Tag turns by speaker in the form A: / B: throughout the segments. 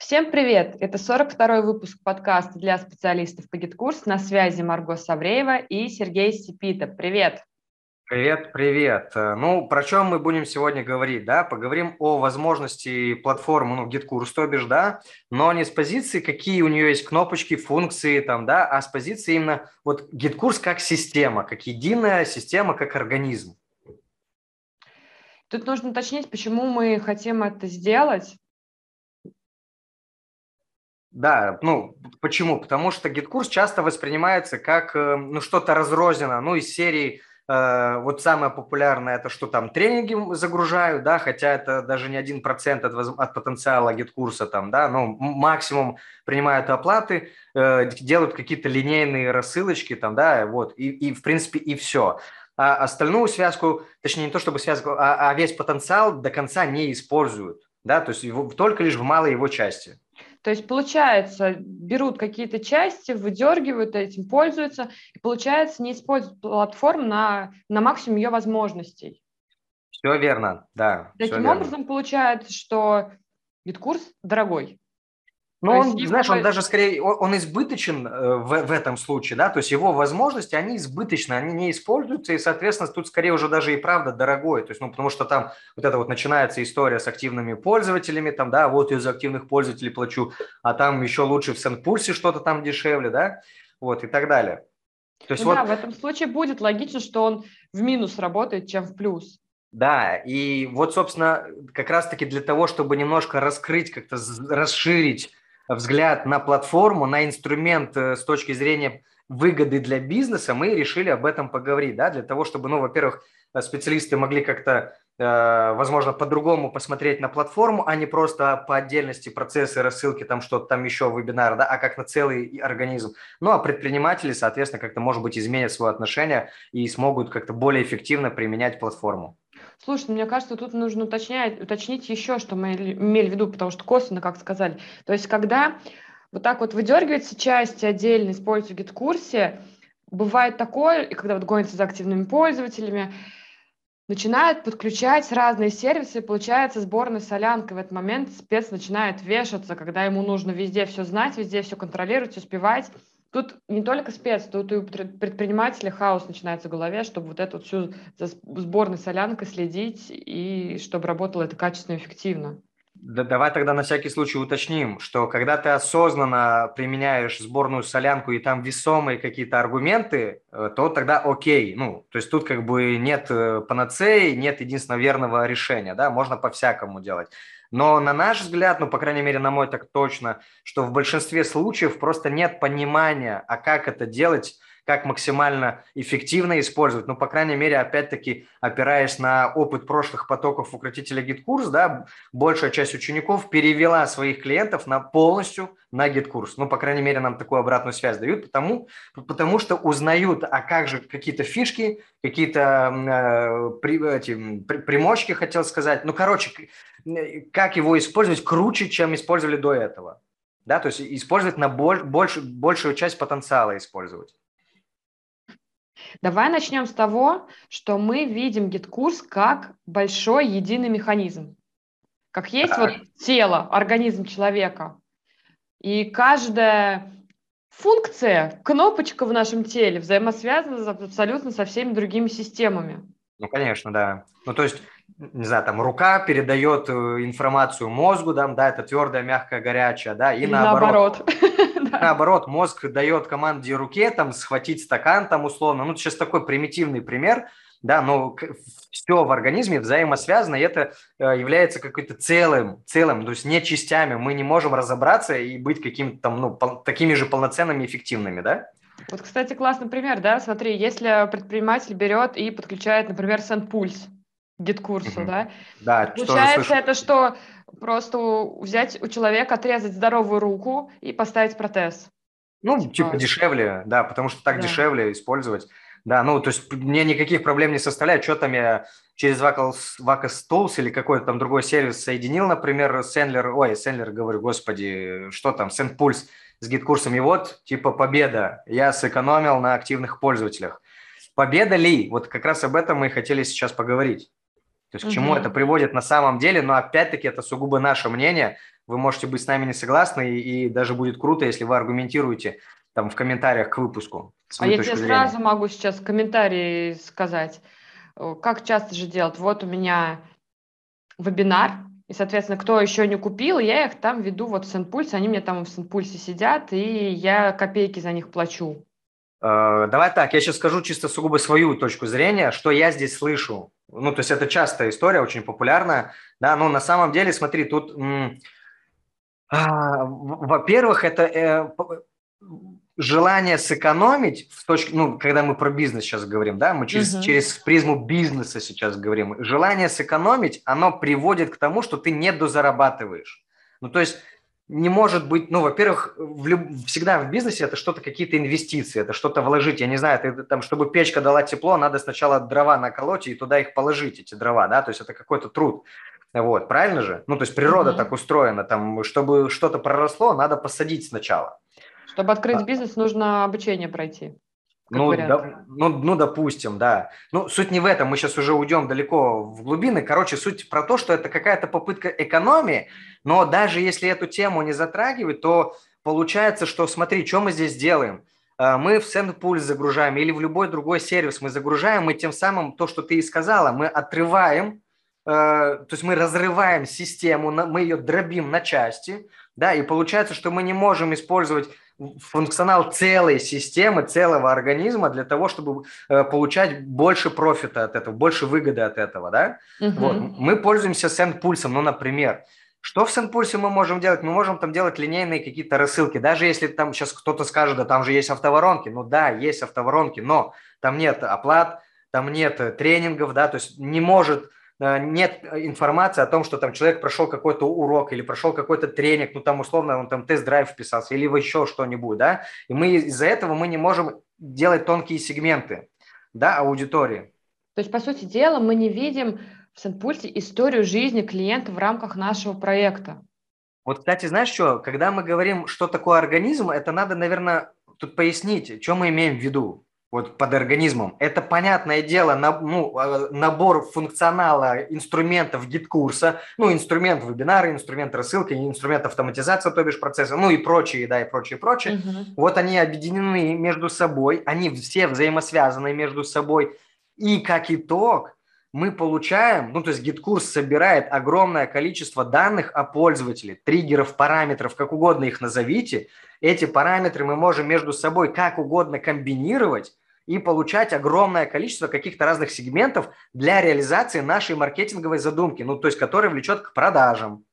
A: Всем привет! Это 42-й выпуск подкаста для специалистов по GetCourse. На связи Марго Савреева и Сергей Сипита. Привет!
B: Привет, привет. Ну, про чем мы будем сегодня говорить, да? Поговорим о возможности платформы, ну, GetCourse, то бишь, да, но не с позиции, какие у нее есть кнопочки, функции, там, да, а с позиции именно вот GetCourse как система, как единая система, как организм.
A: Тут нужно уточнить, почему мы хотим это сделать.
B: Да, ну почему? Потому что GetCourse часто воспринимается как э, ну, что-то разрозненно, ну из серии э, вот самое популярное это что там тренинги загружают, да, хотя это даже не один процент от, от потенциала GetCourse а там, да, ну максимум принимают оплаты, э, делают какие-то линейные рассылочки там, да, вот и, и в принципе и все. А остальную связку, точнее не то чтобы связку, а, а весь потенциал до конца не используют, да, то есть его, только лишь в малой его части.
A: То есть, получается, берут какие-то части, выдергивают этим, пользуются, и, получается, не используют платформу на, на максимум ее возможностей.
B: Все верно, да.
A: Таким образом, получается, что GetCourse дорогой.
B: Ну, он, есть, знаешь, он даже скорее, он, он избыточен э, в, в этом случае, да, то есть его возможности, они избыточны, они не используются, и, соответственно, тут скорее уже даже и правда дорогой, то есть, ну, потому что там вот это вот начинается история с активными пользователями, там, да, вот я за активных пользователей плачу, а там еще лучше в Сенпульсе что-то там дешевле, да, вот, и так далее.
A: То есть ну, вот... Да, в этом случае будет логично, что он в минус работает, чем в плюс.
B: Да, и вот, собственно, как раз-таки для того, чтобы немножко раскрыть, как-то расширить взгляд на платформу, на инструмент э, с точки зрения выгоды для бизнеса, мы решили об этом поговорить, да, для того, чтобы, ну, во-первых, э, специалисты могли как-то, э, возможно, по-другому посмотреть на платформу, а не просто по отдельности процессы, рассылки, там что-то там еще, вебинар, да, а как на целый организм. Ну, а предприниматели, соответственно, как-то, может быть, изменят свое отношение и смогут как-то более эффективно применять платформу.
A: Слушай, мне кажется, тут нужно уточнять, уточнить еще, что мы имели в виду, потому что косвенно, как сказали. То есть, когда вот так вот выдергивается часть отдельно, используя гид-курсе, бывает такое, и когда вот гонится за активными пользователями, начинает подключать разные сервисы, и получается сборная солянка. В этот момент спец начинает вешаться, когда ему нужно везде все знать, везде все контролировать, успевать. Тут не только спец, тут и у предпринимателя хаос начинается в голове, чтобы вот эту всю сборной солянкой следить и чтобы работало это качественно и эффективно.
B: Да, давай тогда на всякий случай уточним, что когда ты осознанно применяешь сборную солянку и там весомые какие-то аргументы, э, то тогда окей. Ну, то есть тут как бы нет э, панацеи, нет единственного верного решения, да, можно по-всякому делать. Но на наш взгляд, ну, по крайней мере, на мой так точно, что в большинстве случаев просто нет понимания, а как это делать, как максимально эффективно использовать. Ну, по крайней мере, опять-таки, опираясь на опыт прошлых потоков укротителя GetCourse, да, большая часть учеников перевела своих клиентов на полностью на GetCourse. Ну, по крайней мере, нам такую обратную связь дают, потому, потому что узнают, а как же какие-то фишки, какие-то э, при, эти, при, примочки, хотел сказать. Ну, короче, как его использовать круче, чем использовали до этого. Да, то есть использовать на боль, больш, большую часть потенциала использовать.
A: Давай начнем с того, что мы видим GetCourse как большой единый механизм. Как есть вот тело, организм человека. И каждая функция, кнопочка в нашем теле взаимосвязана абсолютно со всеми другими системами.
B: Ну, конечно, да. Ну, то есть не знаю, там рука передает э, информацию мозгу, да, да, это твердая, мягкая, горячая, да, и, и наоборот. Наоборот, мозг дает команде руке там схватить стакан там условно. Ну, сейчас такой примитивный пример, да, но все в организме взаимосвязано, и это э, является какой-то целым, целым, то есть не частями. Мы не можем разобраться и быть каким-то там, ну, такими же полноценными, эффективными, да?
A: Вот, кстати, классный пример, да, смотри, если предприниматель берет и подключает, например, SendPulse, GetCourse у, да?
B: Да,
A: Получается что это, что просто взять у человека, отрезать здоровую руку и поставить протез.
B: Ну, типа, типа дешевле, да, потому что так да. дешевле использовать. Да, ну, то есть мне никаких проблем не составляет, что там я через Vakas Tools или какой-то там другой сервис соединил, например, Сендлер, ой, Сендлер, говорю, господи, что там, SendPulse с GetCourse ом, и вот, типа, победа, я сэкономил на активных пользователях. Победа ли? Вот как раз об этом мы и хотели сейчас поговорить. То есть к чему это приводит на самом деле, но опять-таки это сугубо наше мнение. вы можете быть с нами не согласны, и, и даже будет круто, если вы аргументируете там в комментариях к выпуску.
A: А я тебе зрения. сразу могу сейчас комментарии сказать. Как часто же делать? Вот у меня вебинар, и, соответственно, кто еще не купил, я их там веду вот в Сенпульс, они мне там в Сенпульсе сидят, и я копейки за них плачу.
B: Э, давай так, я сейчас скажу чисто сугубо свою точку зрения, что я здесь слышу. Ну, то есть это частая история, очень популярная. Да, но на самом деле, смотри, тут, а, во-первых, это э, желание сэкономить, в точке, ну, когда мы про бизнес сейчас говорим, да, мы через, угу. через призму бизнеса сейчас говорим, желание сэкономить, оно приводит к тому, что ты не дозарабатываешь. Ну, то есть не может быть, ну, во-первых, в люб... всегда в бизнесе это что-то, какие-то инвестиции, это что-то вложить. Я не знаю, ты, там, чтобы печка дала тепло, надо сначала дрова наколоть и туда их положить, эти дрова, да, то есть это какой-то труд. Вот, правильно же? Ну, то есть природа mm-hmm. так устроена, там, чтобы что-то проросло, надо посадить сначала.
A: Чтобы открыть а... бизнес, нужно обучение пройти.
B: Ну, да, ну, ну, допустим, да. Ну, суть не в этом, мы сейчас уже уйдем далеко в глубины. Короче, суть про то, что это какая-то попытка экономии, но даже если эту тему не затрагивать, то получается, что смотри, что мы здесь делаем. А, мы в SendPulse загружаем или в любой другой сервис мы загружаем, и тем самым то, что ты и сказала, мы отрываем, э, то есть мы разрываем систему, мы ее дробим на части, да, и получается, что мы не можем использовать функционал целой системы, целого организма для того, чтобы э, получать больше профита от этого, больше выгоды от этого, да? Угу. Вот. Мы пользуемся сенд-пульсом, ну, например. Что в сенд-пульсе мы можем делать? Мы можем там делать линейные какие-то рассылки. Даже если там сейчас кто-то скажет, да там же есть автоворонки. Ну да, есть автоворонки, но там нет оплат, там нет тренингов, да, то есть не может Э, нет информации о том, что там человек прошел какой-то урок или прошел какой-то тренинг, ну там условно он там тест-драйв вписался или еще что-нибудь, да, и мы из-за этого мы не можем делать тонкие сегменты, да, аудитории.
A: То есть, по сути дела, мы не видим в Сенпульсе историю жизни клиента в рамках нашего проекта.
B: Вот, кстати, знаешь что, когда мы говорим, что такое организм, это надо, наверное, тут пояснить, что мы имеем в виду вот под организмом. Это понятное дело, на, ну, а, набор функционала инструментов гид-курса, ну, инструмент вебинара, инструмент рассылки, инструмент автоматизации, то бишь процесса, ну и прочие, да, и прочее, прочее. Угу. Вот они объединены между собой, они все взаимосвязаны между собой. И как итог мы получаем, ну, то есть GetCourse собирает огромное количество данных о пользователе, триггеров, параметров, как угодно их назовите. Эти параметры мы можем между собой как угодно комбинировать, и получать огромное количество каких-то разных сегментов для реализации нашей маркетинговой задумки, ну, то есть, которая влечет к продажам.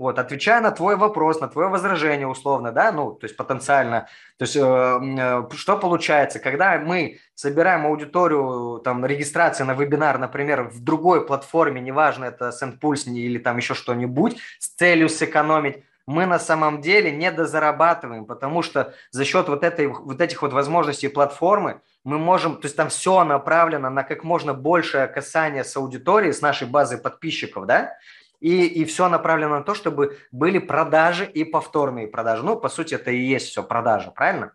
B: Вот, отвечая на твой вопрос, на твое возражение условно, да, ну, то есть потенциально, то есть э, э, что получается, когда мы собираем аудиторию, там, регистрации на вебинар, например, в другой платформе, неважно, это SendPulse или там еще что-нибудь, с целью сэкономить, мы на самом деле не дозарабатываем, потому что за счет вот, этой, вот этих вот возможностей платформы мы можем, то есть там все направлено на как можно большее касание с аудиторией, с нашей базой подписчиков, да, и, и все направлено на то, чтобы были продажи и повторные продажи. Ну, по сути, это и есть все продажа, правильно?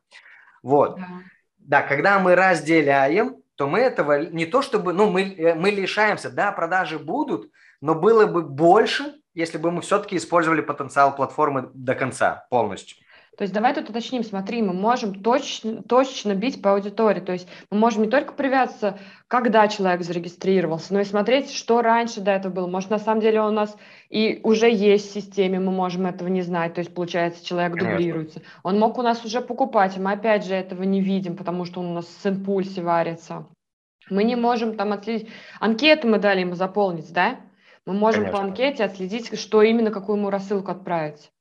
B: Вот. Да. да, когда мы разделяем, то мы этого не то чтобы, ну, мы, э, мы лишаемся, да, продажи будут, но было бы больше, если бы мы все-таки использовали потенциал платформы до конца полностью.
A: То есть давай тут уточним, смотри, мы можем точно, точно бить по аудитории, то есть мы можем не только привязаться, когда человек зарегистрировался, но и смотреть, что раньше до этого было. Может, на самом деле он у нас и уже есть в системе, мы можем этого не знать, то есть получается человек Конечно. дублируется. Он мог у нас уже покупать, а мы опять же этого не видим, потому что он у нас с импульсе варится. Мы не можем там отследить, анкету мы дали ему заполнить, да? Мы можем Конечно. по анкете отследить, что именно, какую ему рассылку отправить.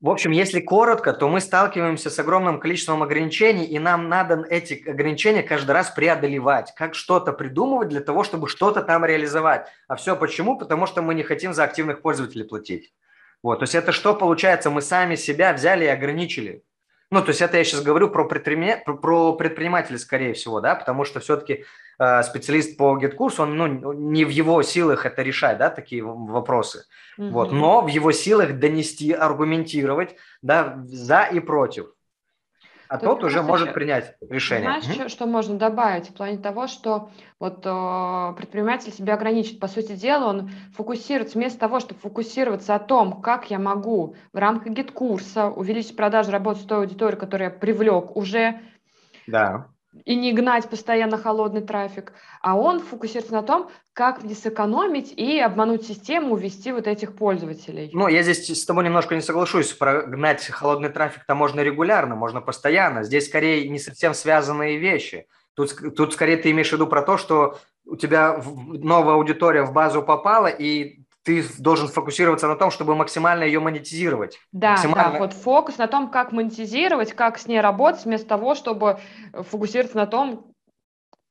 B: В общем, если коротко, то мы сталкиваемся с огромным количеством ограничений, и нам надо эти ограничения каждый раз преодолевать, как что-то придумывать для того, чтобы что-то там реализовать. А все почему? Потому что мы не хотим за активных пользователей платить. Вот, то есть это что получается? Мы сами себя взяли и ограничили. Ну, то есть это я сейчас говорю про, предприня... про предпринимателей, скорее всего, да, потому что все-таки специалист по GetCourse у, он ну, не в его силах это решать, да, такие вопросы. Mm-hmm. Вот, но в его силах донести, аргументировать, да, за и против. А тот уже может принять решение.
A: Знаешь, что, что можно добавить в плане того, что вот э, предприниматель себя ограничит. По сути дела, он фокусируется вместо того, чтобы фокусироваться о том, как я могу в рамках GetCourse а увеличить продажи работы с той аудиторией, которую я привлек уже.
B: Да
A: и не гнать постоянно холодный трафик, а он фокусируется на том, как не сэкономить и обмануть систему, увести вот этих пользователей.
B: Ну, я здесь с тобой немножко не соглашусь. Прогнать холодный трафик-то можно регулярно, можно постоянно. Здесь скорее не совсем связанные вещи. Тут, тут скорее ты имеешь в виду про то, что у тебя новая аудитория в базу попала, и ты должен фокусироваться на том, чтобы максимально ее монетизировать.
A: Да,
B: максимально...
A: да, вот фокус на том, как монетизировать, как с ней работать, вместо того, чтобы фокусироваться на том,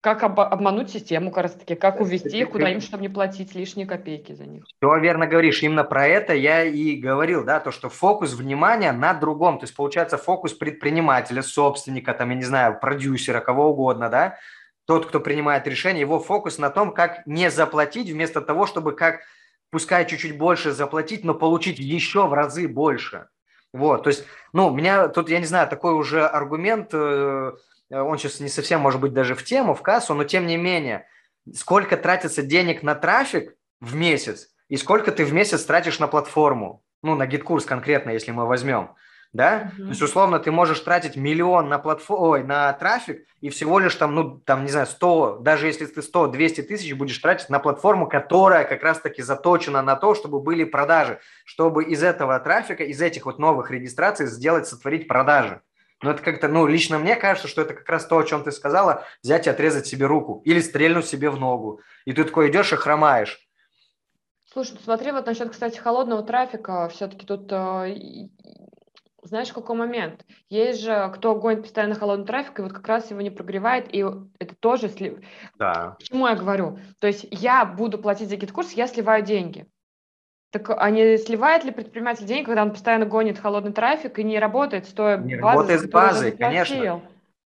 A: как об, обмануть систему, как раз таки, как увести их куда-нибудь, чтобы не платить лишние копейки за них.
B: Все верно говоришь. Именно про это я и говорил, да, то, что фокус внимания на другом. То есть, получается, фокус предпринимателя, собственника, там, я не знаю, продюсера, кого угодно, да, тот, кто принимает решение, его фокус на том, как не заплатить, вместо того, чтобы как пускай чуть-чуть больше заплатить, но получить еще в разы больше. Вот, то есть, ну, у меня тут, я не знаю, такой уже аргумент, э, он сейчас не совсем может быть даже в тему, в кассу, но тем не менее, сколько тратится денег на трафик в месяц и сколько ты в месяц тратишь на платформу, ну, на GetCourse конкретно, если мы возьмем – да? Mm-hmm. То есть, условно, ты можешь тратить миллион на платформу, ой, на трафик, и всего лишь там, ну, там, не знаю, 100, даже если ты 100-200 тысяч будешь тратить на платформу, которая как раз-таки заточена на то, чтобы были продажи, чтобы из этого трафика, из этих вот новых регистраций сделать, сотворить продажи. Но это как-то, ну, лично мне кажется, что это как раз то, о чем ты сказала, взять и отрезать себе руку или стрельнуть себе в ногу. И ты такой идешь и хромаешь.
A: Слушай, ну смотри, вот насчет, кстати, холодного трафика, все-таки тут э, знаешь, какой момент? Есть же, кто гонит постоянно холодный трафик, и вот как раз его не прогревает, и это тоже... Сли...
B: Да.
A: Почему я говорю? То есть я буду платить за GetCourse, я сливаю деньги. Так а не сливает ли предприниматель деньги, когда он постоянно гонит холодный трафик и не работает с той
B: не базой, работает с базой, конечно.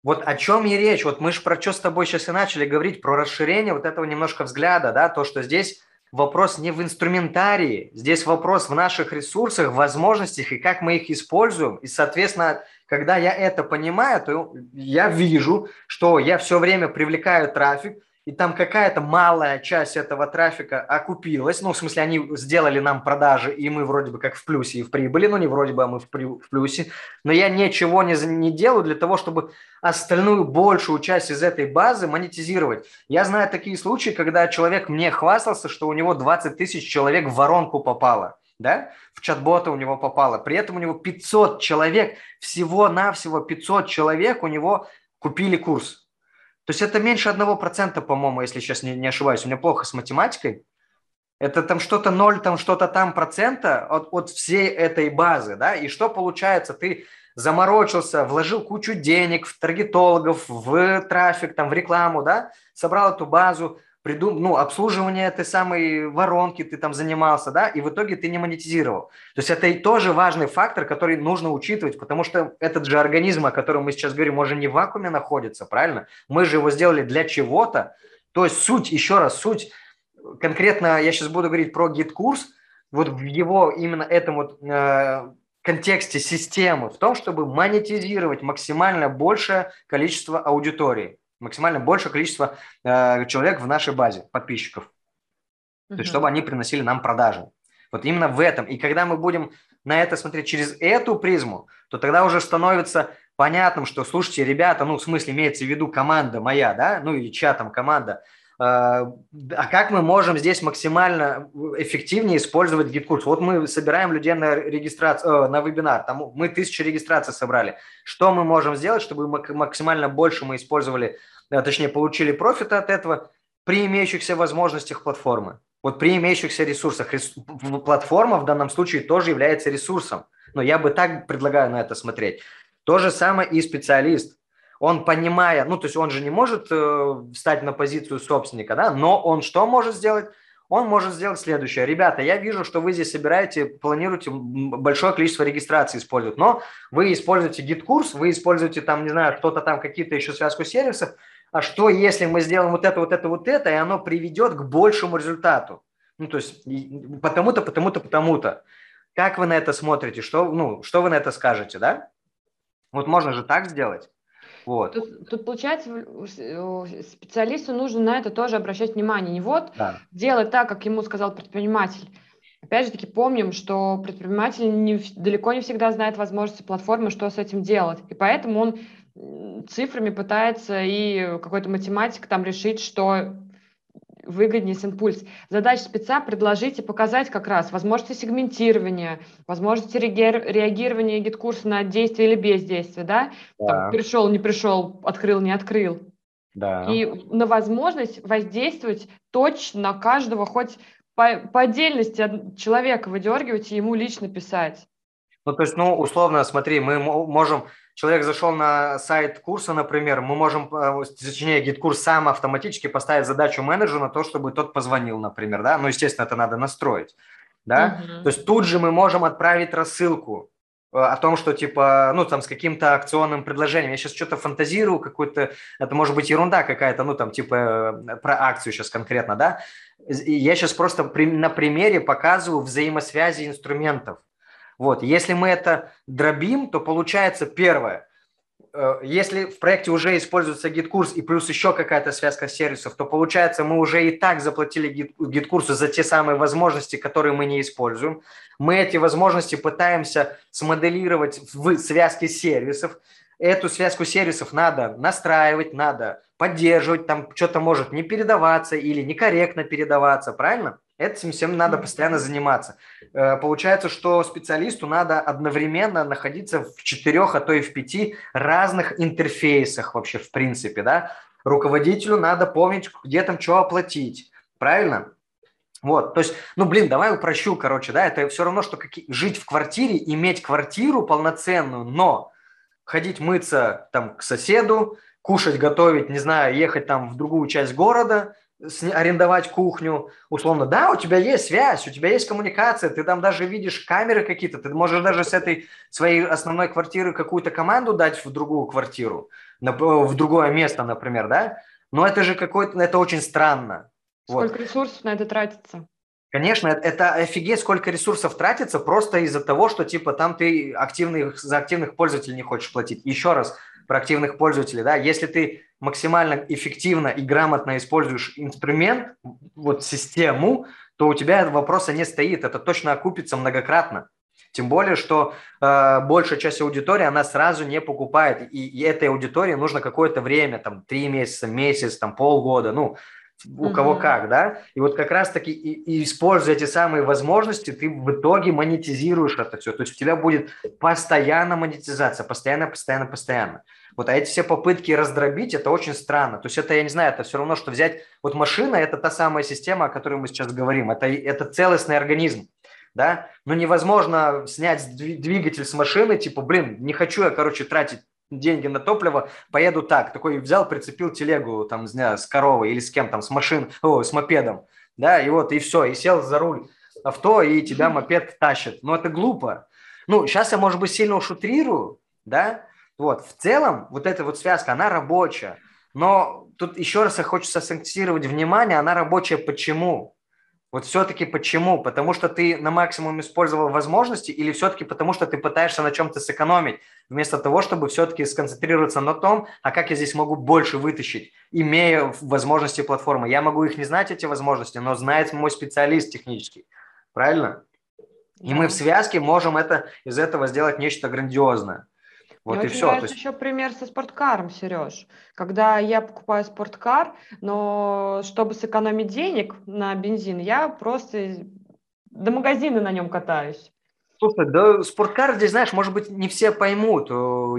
B: Вот о чем и речь. Вот мы же про что с тобой сейчас и начали говорить, про расширение вот этого немножко взгляда, да, то, что здесь вопрос не в инструментарии, здесь вопрос в наших ресурсах, возможностях и как мы их используем. И, соответственно, когда я это понимаю, то я вижу, что я все время привлекаю трафик, и там какая-то малая часть этого трафика окупилась, ну, в смысле, они сделали нам продажи, и мы вроде бы как в плюсе и в прибыли, ну, не вроде бы, а мы в, при, в плюсе, но я ничего не, не делаю для того, чтобы остальную большую часть из этой базы монетизировать. Я знаю такие случаи, когда человек мне хвастался, что у него 20 тысяч человек в воронку попало да, в чат-бота у него попало. При этом у него 500 человек, всего-навсего 500 человек у него купили курс. То есть это меньше одного процента, по-моему, если сейчас не, не ошибаюсь. У меня плохо с математикой. Это там что-то ноль, там что-то там процента от, от всей этой базы, да, и что получается, ты заморочился, вложил кучу денег в таргетологов, в трафик, там, в рекламу, да, собрал эту базу, придум... ну, обслуживание этой самой воронки ты там занимался, да, и в итоге ты не монетизировал. То есть это тоже важный фактор, который нужно учитывать, потому что этот же организм, о котором мы сейчас говорим, может не в вакууме находится, правильно? Мы же его сделали для чего-то. То есть суть, еще раз, суть, конкретно я сейчас буду говорить про GetCourse, вот в его именно этом вот э, контексте системы, в том, чтобы монетизировать максимально большее количество аудитории максимально большее количество э, человек в нашей базе, подписчиков. Uh-huh. То есть, чтобы они приносили нам продажи. Вот именно в этом. И когда мы будем на это смотреть через эту призму, то тогда уже становится понятным, что, слушайте, ребята, ну, в смысле, имеется в виду команда моя, да, ну, или чья там команда, а, а как мы можем здесь максимально эффективнее использовать GetCourse? Вот мы собираем людей на регистрацию, э, на вебинар, там мы тысячу регистраций собрали. Что мы можем сделать, чтобы максимально больше мы использовали, э, точнее, получили профита от этого при имеющихся возможностях платформы? Вот при имеющихся ресурсах. Платформа в данном случае тоже является ресурсом. Но я бы так предлагаю на это смотреть. То же самое и специалист он понимая, ну, то есть он же не может э, встать на позицию собственника, да, но он что может сделать? Он может сделать следующее. Ребята, я вижу, что вы здесь собираете, планируете большое количество регистраций использовать, но вы используете GetCourse, вы используете там, не знаю, что-то там, какие-то еще связку сервисов, а что если мы сделаем вот это, вот это, вот это, и оно приведет к большему результату? Ну, то есть потому-то, потому-то, потому-то. Как вы на это смотрите? Что, ну, что вы на это скажете, да? Вот можно же так сделать. Вот.
A: Тут, тут получается, специалисту нужно на это тоже обращать внимание. Не вот да. делать так, как ему сказал предприниматель. Опять же таки помним, что предприниматель не, далеко не всегда знает возможности платформы, что с этим делать. И поэтому он цифрами пытается и какой-то математик там решить, что выгоднее с импульс. Задача спеца предложить и показать как раз возможности сегментирования, возможности реагирования GetCourse а на действие или бездействие, да? да. Там, пришел, не пришел, открыл, не открыл. Да. И на возможность воздействовать точно каждого, хоть по, по отдельности человека выдергивать и ему лично писать.
B: Ну, то есть, ну, условно, смотри, мы можем человек зашел на сайт курса, например, мы можем, э, точнее, GetCourse сам автоматически поставить задачу менеджеру на то, чтобы тот позвонил, например, да, ну, естественно, это надо настроить, да, uh-huh. то есть тут же мы можем отправить рассылку э, о том, что типа, ну, там, с каким-то акционным предложением. Я сейчас что-то фантазирую, какой-то, это может быть ерунда какая-то, ну, там, типа, э, про акцию сейчас конкретно, да. Я сейчас просто на примере показываю взаимосвязи инструментов. Вот, если мы это дробим, то получается первое. Э, если в проекте уже используется GetCourse и плюс еще какая-то связка сервисов, то получается мы уже и так заплатили GetCourse у за те самые возможности, которые мы не используем. Мы эти возможности пытаемся смоделировать в связке сервисов. Эту связку сервисов надо настраивать, надо поддерживать, там что-то может не передаваться или некорректно передаваться, правильно? Этим всем надо постоянно заниматься. Э, получается, что специалисту надо одновременно находиться в четырех, а то и в пяти разных интерфейсах вообще в принципе, да. Руководителю надо помнить, где там что оплатить, правильно? Вот, то есть, ну, блин, давай упрощу, короче, да, это все равно, что какие, жить в квартире, иметь квартиру полноценную, но ходить мыться там к соседу, кушать, готовить, не знаю, ехать там в другую часть города, арендовать кухню, условно, да, у тебя есть связь, у тебя есть коммуникация, ты там даже видишь камеры какие-то, ты можешь даже с этой своей основной квартиры какую-то команду дать в другую квартиру, в другое место, например, да, но это же какой-то, это очень странно.
A: Сколько вот. ресурсов на это тратится?
B: Конечно, это офигеть, сколько ресурсов тратится просто из-за того, что типа там ты активных, за активных пользователей не хочешь платить. Еще раз, про активных пользователей, да, если ты максимально эффективно и грамотно используешь инструмент, вот систему, то у тебя вопроса не стоит, это точно окупится многократно. Тем более, что э, большая часть аудитории, она сразу не покупает, и, и этой аудитории нужно какое-то время, там, три месяца, месяц, там, полгода, ну, у кого как, да, и вот как раз-таки и, и используя эти самые возможности, ты в итоге монетизируешь это все, то есть у тебя будет постоянно монетизация, постоянно, постоянно, постоянно. Вот, а эти все попытки раздробить, это очень странно. То есть это, я не знаю, это все равно, что взять... Вот машина – это та самая система, о которой мы сейчас говорим. Это, это целостный организм, да? Но невозможно снять двигатель с машины, типа, блин, не хочу я, короче, тратить деньги на топливо, поеду так. Такой взял, прицепил телегу там, не знаю, с коровой или с кем там, с машин, о, с мопедом, да, и вот, и все, и сел за руль авто, и тебя мопед тащит. Ну, это глупо. Ну, сейчас я, может быть, сильно ушутрирую, да, вот, в целом, вот эта вот связка, она рабочая. Но тут еще раз я хочу сакцентировать внимание, она рабочая почему? Вот все-таки почему? Потому что ты на максимум использовал возможности или все-таки потому, что ты пытаешься на чем-то сэкономить, вместо того, чтобы все-таки сконцентрироваться на том, а как я здесь могу больше вытащить, имея возможности платформы. Я могу их не знать, эти возможности, но знает мой специалист технический. Правильно? И мы в связке можем это, из этого сделать нечто грандиозное.
A: Вот Мне и очень все. нравится есть... еще пример со спорткаром, Сереж. Когда я покупаю спорткар, но чтобы сэкономить денег на бензин, я просто до магазина на нем катаюсь.
B: Слушай, да спорткар здесь, знаешь, может быть, не все поймут.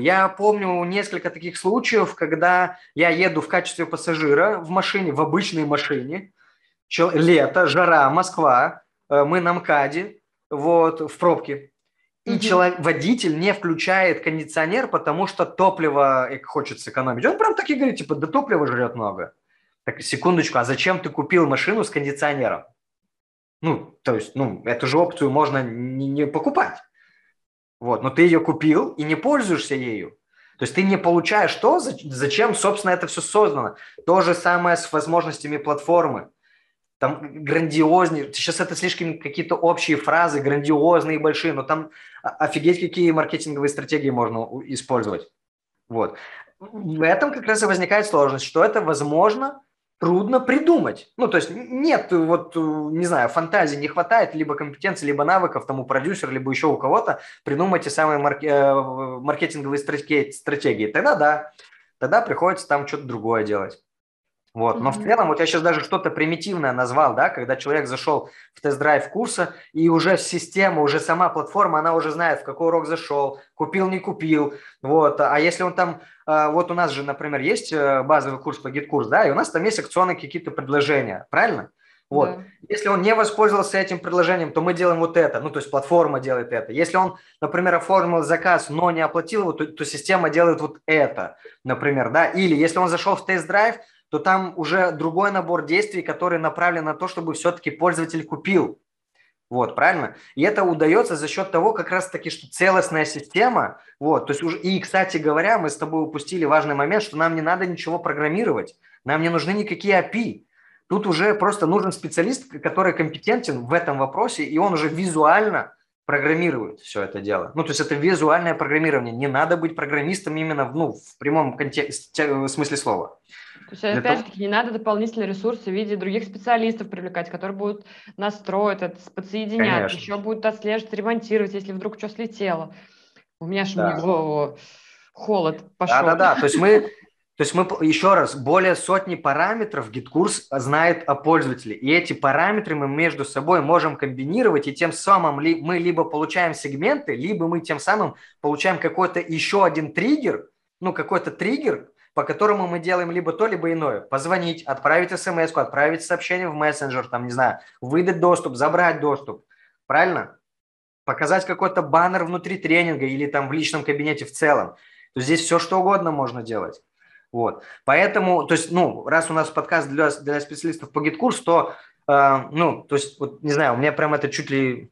B: Я помню несколько таких случаев, когда я еду в качестве пассажира в машине, в обычной машине, лето, жара, Москва, э, мы на МКАДе, вот, в пробке и угу. человек, водитель не включает кондиционер, потому что топливо хочет сэкономить. Он прям так и говорит, типа, да топлива жрет много. Так, секундочку, а зачем ты купил машину с кондиционером? Ну, то есть, ну, эту же опцию можно не, не покупать. Вот, но ты ее купил и не пользуешься ею. То есть ты не получаешь то, зачем, собственно, это все создано. То же самое с возможностями платформы. Там грандиознее, сейчас это слишком какие-то общие фразы, грандиозные, большие, но там офигеть, какие маркетинговые стратегии можно использовать. Вот. В этом как раз и возникает сложность, что это возможно трудно придумать. Ну, то есть нет, вот, не знаю, фантазии не хватает, либо компетенции, либо навыков тому продюсер, либо еще у кого-то придумать те самые марк... Э, маркетинговые стратегии. Тогда да, тогда приходится там что-то другое делать. Вот. Но в целом, вот я сейчас даже что-то примитивное назвал, да, когда человек зашел в тест-драйв курса, и уже система, уже сама платформа, она уже знает, в какой урок зашел, купил, не купил. Вот. А если он там, а, вот у нас же, например, есть э, базовый курс по гид-курс, да, и у нас там есть акционные какие-то предложения, правильно? Вот. Да. Если он не воспользовался этим предложением, то мы делаем вот это. Ну, то есть платформа делает это. Если он, например, оформил заказ, но не оплатил его, то, то система делает вот это, например, да. Или если он зашел в тест-драйв, то там уже другой набор действий, который направлен на то, чтобы все-таки пользователь купил. Вот, правильно? И это удается за счет того, как раз-таки, что целостная система, вот, то есть уже, и, кстати говоря, мы с тобой упустили важный момент, что нам не надо ничего программировать, нам не нужны никакие API. Тут уже просто нужен специалист, который компетентен в этом вопросе, и он уже визуально программирует все это дело. Ну, то есть это визуальное программирование. Не надо быть программистом именно ну, в прямом контексте, в смысле слова.
A: То есть, опять-таки, не надо дополнительные ресурсы в виде других специалистов привлекать, которые будут настроить это, подсоединять, Конечно. еще будут отслеживать, ремонтировать, если вдруг что слетело. У меня же да. холод пошел.
B: Да-да-да, то есть мы, то есть мы, еще раз, более сотни параметров GitKurs знает о пользователе. И эти параметры мы между собой можем комбинировать, и тем самым ли, мы либо получаем сегменты, либо мы тем самым получаем какой-то еще один триггер, ну, какой-то триггер, по которому мы делаем либо то, либо иное. Позвонить, отправить смс отправить сообщение в мессенджер, там, не знаю, выдать доступ, забрать доступ. Правильно? Показать какой-то баннер внутри тренинга или там в личном кабинете в целом. То здесь все что угодно можно делать. Вот. Поэтому, то есть, ну, раз у нас подкаст для, для специалистов по GetCourse, то, э, ну, то есть, вот, не знаю, у меня прям это чуть ли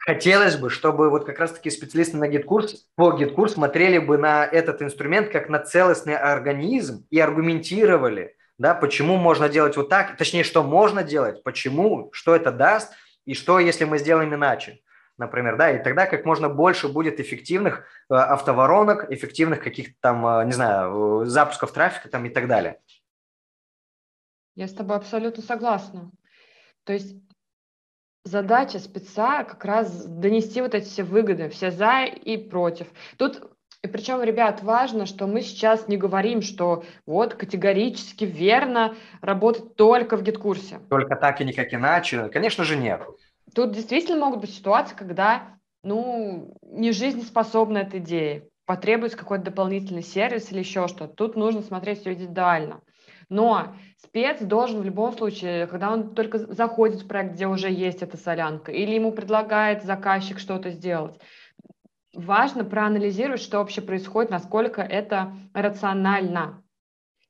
B: хотелось бы, чтобы вот как раз-таки специалисты на GetCourse, по гид-курс смотрели бы на этот инструмент как на целостный организм и аргументировали, да, почему можно делать вот так, точнее, что можно делать, почему, что это даст и что, если мы сделаем иначе, например, да, и тогда как можно больше будет эффективных э, автоворонок, эффективных каких-то там, э, не знаю, запусков трафика там и так далее.
A: Я с тобой абсолютно согласна. То есть задача спеца как раз донести вот эти все выгоды, все за и против. Тут и причем, ребят, важно, что мы сейчас не говорим, что вот категорически верно работать только в гид-курсе.
B: Только так и никак иначе. Конечно же, нет.
A: Тут действительно могут быть ситуации, когда ну, не жизнеспособна эта идея, потребуется какой-то дополнительный сервис или еще что-то. Тут нужно смотреть все индивидуально. Но спец должен в любом случае, когда он только заходит в проект, где уже есть эта солянка, или ему предлагает заказчик что-то сделать, важно проанализировать, что вообще происходит, насколько это рационально,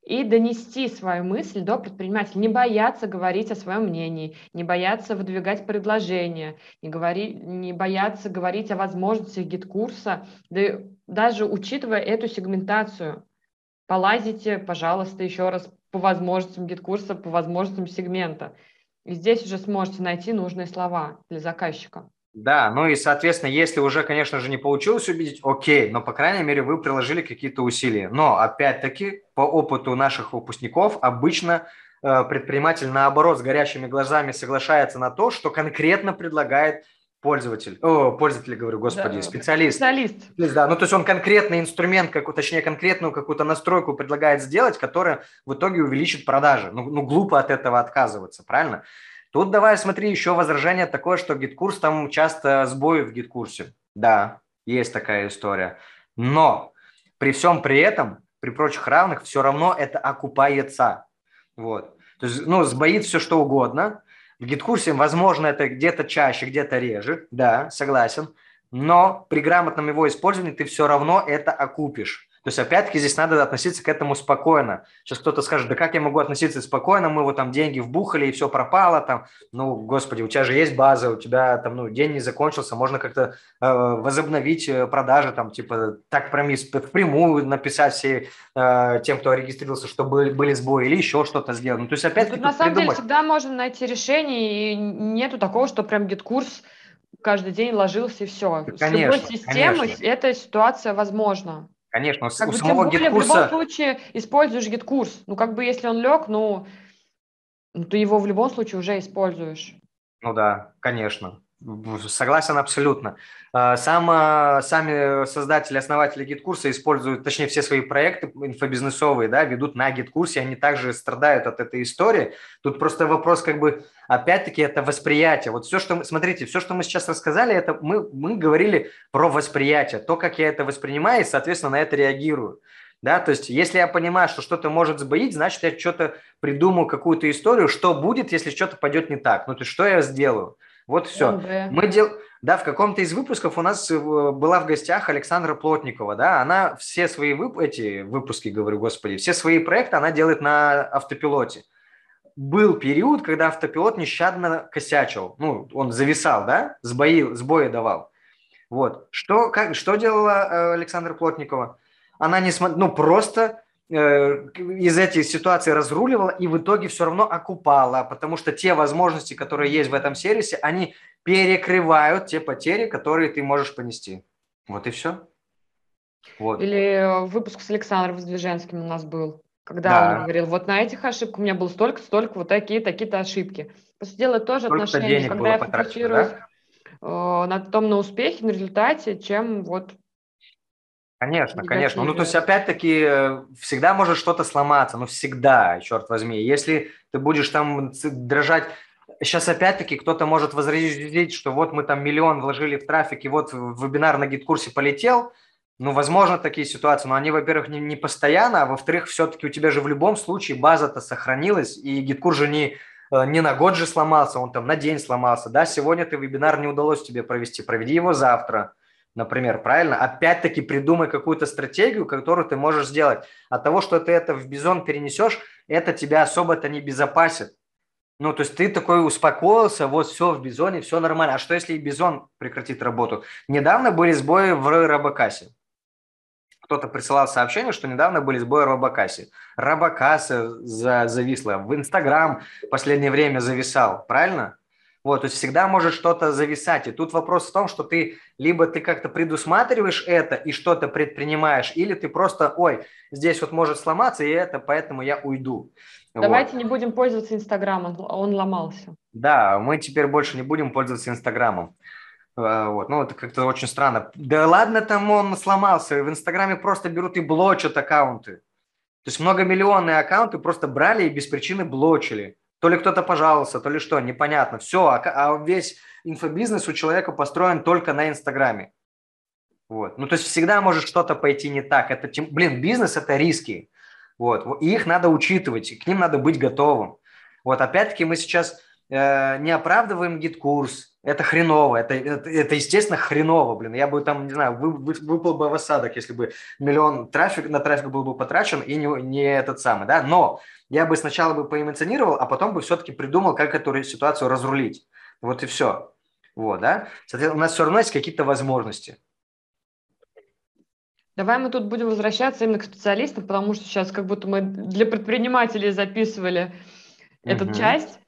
A: и донести свою мысль до предпринимателя, не бояться говорить о своем мнении, не бояться выдвигать предложения, не, говори, не бояться говорить о возможностях GetCourse а, да, даже учитывая эту сегментацию. Полазите, пожалуйста, еще раз по возможностям GetCourse а, по возможностям сегмента. И здесь уже сможете найти нужные слова для заказчика.
B: Да, ну и, соответственно, если уже, конечно же, не получилось убедить, окей, но, по крайней мере, вы приложили какие-то усилия. Но, опять-таки, по опыту наших выпускников, обычно э, предприниматель, наоборот, с горящими глазами соглашается на то, что конкретно предлагает пользователь, о, пользователь, говорю, господи, да, специалист.
A: Специалист.
B: Да, ну то есть он конкретный инструмент, как, точнее конкретную какую-то настройку предлагает сделать, которая в итоге увеличит продажи. Ну, ну глупо от этого отказываться, правильно? Тут давай смотри, еще возражение такое, что GetCourse, там часто сбои в GetCourse е. Да, есть такая история. Но при всем при этом, при прочих равных, все равно это окупается. Вот. То есть, ну, сбоит все что угодно, в гид-курсе, возможно, это где-то чаще, где-то реже, да, согласен, но при грамотном его использовании ты все равно это окупишь. То есть, опять-таки, здесь надо относиться к этому спокойно. Сейчас кто-то скажет, да как я могу относиться спокойно, мы вот там деньги вбухали, и все пропало там. Ну, господи, у тебя же есть база, у тебя там, ну, день не закончился, можно как-то э, возобновить э, продажи, там, типа, так прямую написать все э, тем, кто регистрировался, что были, были сбои, или еще что-то сделать. Ну, то есть, опять-таки,
A: Тут, на самом придумать. деле, всегда можно найти решение, и нету такого, что прям GetCourse каждый день ложился и все. Конечно, С любой системой конечно. эта ситуация возможна.
B: Конечно,
A: как у бы, самого тем более, гид-курса... в любом случае используешь GetCourse. Ну, как бы, если он лег, ну, ну, ты его в любом случае уже используешь.
B: Ну да, конечно. Согласен абсолютно. А, сам, сами создатели, основатели GetCourse а используют, точнее, все свои проекты инфобизнесовые, да, ведут на GetCourse е, они также страдают от этой истории. Тут просто вопрос, как бы, опять-таки, это восприятие. Вот все, что мы, смотрите, все, что мы сейчас рассказали, это мы, мы говорили про восприятие, то, как я это воспринимаю, и, соответственно, на это реагирую. Да, то есть, если я понимаю, что что-то может сбоить, значит, я что-то придумаю, какую-то историю, что будет, если что-то пойдет не так. Ну, то есть, что я сделаю. Вот все. Okay. Мы дел... Да, в каком-то из выпусков у нас э, была в гостях Александра Плотникова, да, она все свои вып... эти выпуски, говорю, господи, все свои проекты она делает на автопилоте. Был период, когда автопилот нещадно косячил, ну, он зависал, да, сбои, сбои давал. Вот. Что, как, что делала э, Александра Плотникова? Она не смотрела, ну, просто из этих ситуаций разруливала и в итоге все равно окупала, потому что те возможности, которые есть в этом сервисе, они перекрывают те потери, которые ты можешь понести. Вот и все.
A: Вот. Или выпуск с Александром Воздвиженским у нас был, когда да. он говорил, вот на этих ошибках у меня было столько, столько, вот такие, такие-то ошибки. По сути дела, тоже Сколько отношения, когда я фокусируюсь да? Э, на том, на успехе, на результате, чем вот
B: Конечно, конечно. Ну, то есть, опять-таки, э, всегда может что-то сломаться, ну, всегда, черт возьми. Если ты будешь там дрожать, сейчас опять-таки кто-то может возразить, что вот мы там миллион вложили в трафик, и вот вебинар на GetCourse е полетел, ну, возможно, такие ситуации, но они, во-первых, не, не постоянно, а во-вторых, все-таки у тебя же в любом случае база-то сохранилась, и GetCourse же не, э, не на год же сломался, он там на день сломался, да, сегодня ты вебинар не удалось тебе провести, проведи его завтра, например, правильно? Опять-таки придумай какую-то стратегию, которую ты можешь сделать. От того, что ты это в Bizon перенесешь, это тебя особо-то не безопасит. Ну, то есть ты такой успокоился, вот все в бизоне, все нормально. А что если и бизон прекратит работу? Недавно были сбои в Робокассе. Кто-то присылал сообщение, что недавно были сбои в Робокассе. Робокасса зависла. В Инстаграм в последнее время зависал, правильно? Вот, то есть всегда может что-то зависать. И тут вопрос в том, что ты либо ты как-то предусматриваешь это и что-то предпринимаешь, или ты просто, ой, здесь вот может сломаться, и это, поэтому я уйду.
A: Давайте вот. не будем пользоваться Инстаграмом, он ломался.
B: Да, мы теперь больше не будем пользоваться Инстаграмом. А, вот, ну, это как-то очень странно. Да ладно, там он сломался. В Инстаграме просто берут и блочат аккаунты. То есть многомиллионные аккаунты просто брали и без причины блочили. То ли кто-то пожаловался, то ли что, непонятно. Все, а, а весь инфобизнес у человека построен только на Инстаграме. Вот. Ну, то есть всегда может что-то пойти не так. Это, блин, бизнес – это риски. Вот. И их надо учитывать, и к ним надо быть готовым. Вот, опять-таки, мы сейчас не оправдываем GetCourse, это хреново, это, это, это, естественно, хреново, блин. Я бы там, не знаю, вы, вы, выпал бы в осадок, если бы миллион трафик, на трафик был бы потрачен и не, не этот самый, да. Но я бы сначала бы поэмоционировал, а потом бы все-таки придумал, как эту ситуацию разрулить. Вот и все. Вот, да. Соответственно, у нас все равно есть какие-то возможности.
A: Давай мы тут будем возвращаться именно к специалистам, потому что сейчас как будто мы для предпринимателей записывали угу. эту часть.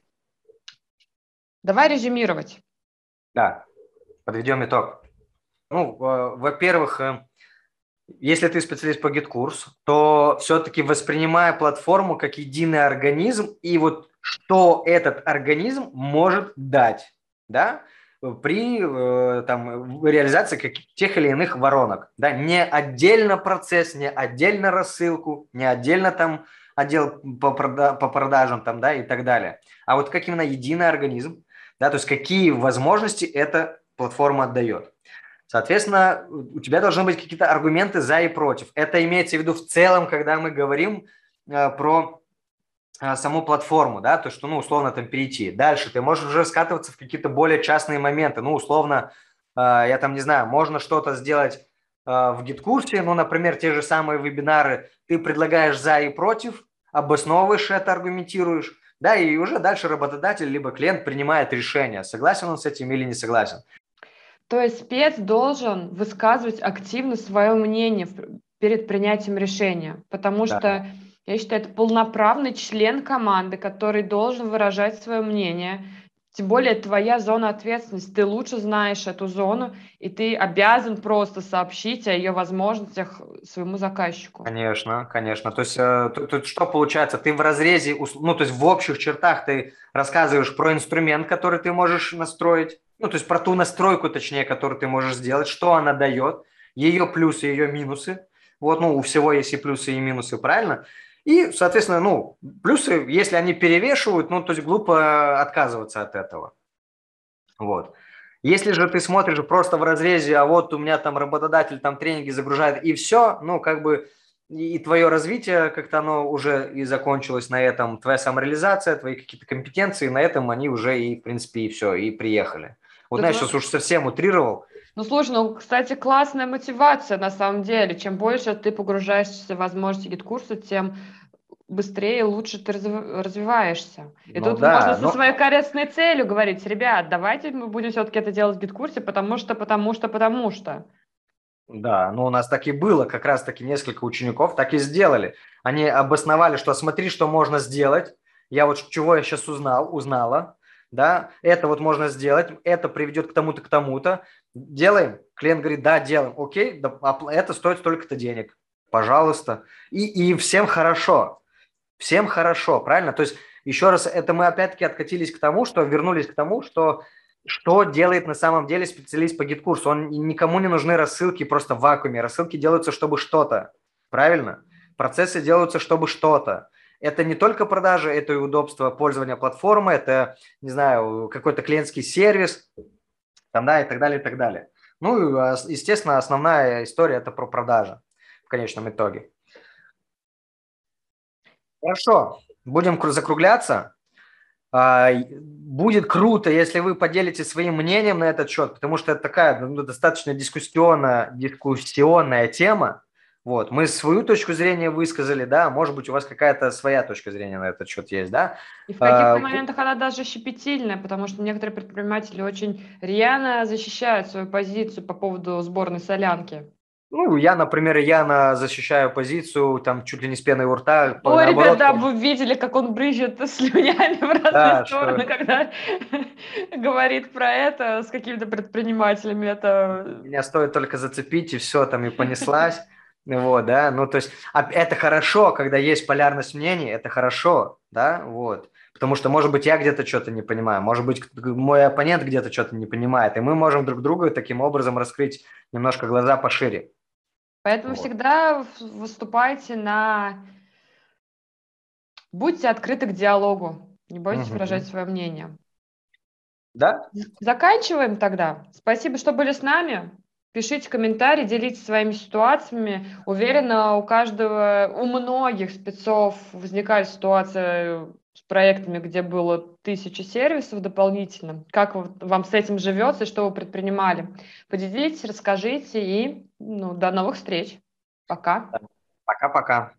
A: Давай резюмировать.
B: Да, подведем итог. Ну, во-первых, э, если ты специалист по GetCourse, то все-таки воспринимая платформу как единый организм и вот что этот организм может дать, да, при э, там, реализации каких, тех или иных воронок. Да? Не отдельно процесс, не отдельно рассылку, не отдельно там отдел по, прода- по продажам там, да, и так далее. А вот как именно единый организм, да, то есть какие возможности эта платформа отдает. Соответственно, у тебя должны быть какие-то аргументы за и против. Это имеется в виду в целом, когда мы говорим э, про э, саму платформу, да, то, что, ну, условно, там перейти. Дальше ты можешь уже скатываться в какие-то более частные моменты. Ну, условно, э, я там не знаю, можно что-то сделать в гид-курсе, ну, например, те же самые вебинары, ты предлагаешь за и против, обосновываешь это, аргументируешь, да, и уже дальше работодатель либо клиент принимает решение, согласен он с этим или не согласен.
A: То есть спец должен высказывать активно свое мнение перед принятием решения, потому да. что я считаю, это полноправный член команды, который должен выражать свое мнение. Тем более твоя зона ответственности, ты лучше знаешь эту зону, и ты обязан просто сообщить о ее возможностях своему заказчику.
B: Конечно, конечно. То есть э, тут, тут что получается? Ты в разрезе, ну то есть в общих чертах ты рассказываешь про инструмент, который ты можешь настроить, ну то есть про ту настройку, точнее, которую ты можешь сделать, что она дает, ее плюсы, ее минусы. Вот, ну, у всего есть и плюсы, и минусы, правильно? И, соответственно, ну, плюсы, если они перевешивают, ну, то есть глупо отказываться от этого. Вот. Если же ты смотришь просто в разрезе, а вот у меня там работодатель там тренинги загружает и все, ну, как бы и твое развитие как-то оно уже и закончилось на этом, твоя самореализация, твои какие-то компетенции, на этом они уже и, в принципе, и все, и приехали. Вот, знаешь, сейчас уж совсем утрировал.
A: Ну, слушай, ну, кстати, классная мотивация на самом деле. Чем больше ты погружаешься в возможности GetCourse а, тем быстрее и лучше ты развиваешься. И ну, тут да, можно но... со своей корыстной целью говорить, ребят, давайте мы будем все-таки это делать в GetCourse е, потому что, потому что, потому что.
B: Да, ну у нас так и было, как раз таки несколько учеников так и сделали. Они обосновали, что смотри, что можно сделать. Я вот чего я сейчас узнал, узнала, да, это вот можно сделать, это приведет к тому-то, к тому-то. Делаем. Клиент говорит, да, делаем. Окей, это стоит столько-то денег. Пожалуйста. И, и всем хорошо. Всем хорошо, правильно? То есть, еще раз, это мы опять-таки откатились к тому, что вернулись к тому, что что делает на самом деле специалист по GetCourse у. Он никому не нужны рассылки просто в вакууме. Рассылки делаются, чтобы что-то. Правильно? Процессы делаются, чтобы что-то. Это не только продажи, это и удобство пользования платформы, это, не знаю, какой-то клиентский сервис, там, да, и так далее, и так далее. Ну, и, естественно, основная история – это про продажи в конечном итоге. Хорошо, будем закругляться. А, будет круто, если вы поделитесь своим мнением на этот счет, потому что это такая ну, достаточно дискуссионная, дискуссионная тема. Вот, мы свою точку зрения высказали, да, может быть, у вас какая-то своя точка зрения на этот счет есть, да?
A: И в каких-то а, моментах она даже щепетильная, потому что некоторые предприниматели очень рьяно защищают свою позицию по поводу сборной солянки.
B: Ну, я, например, Яна защищаю позицию, там, чуть ли не с пеной у рта.
A: Ой, наоборот, ребята, вы видели, как он брызжет слюнями в разные да, стороны, что... когда говорит про это с какими-то предпринимателями. Это...
B: Меня стоит только зацепить, и все, там, и понеслась. Вот, да, ну, то есть, это хорошо, когда есть полярность мнений, это хорошо, да, вот. Потому что, может быть, я где-то что-то не понимаю, может быть, мой оппонент где-то что-то не понимает, и мы можем друг другу таким образом раскрыть немножко глаза пошире.
A: Поэтому вот. всегда выступайте на... Будьте открыты к диалогу, не бойтесь угу. выражать свое мнение.
B: Да?
A: Заканчиваем тогда. Спасибо, что были с нами. Пишите комментарии, делитесь своими ситуациями. Уверена, у каждого, у многих спецов возникали ситуации с проектами, где было тысяча сервисов дополнительно. Как вам с этим живется и что вы предпринимали? Поделитесь, расскажите и ну, до новых встреч. Пока.
B: Пока-пока.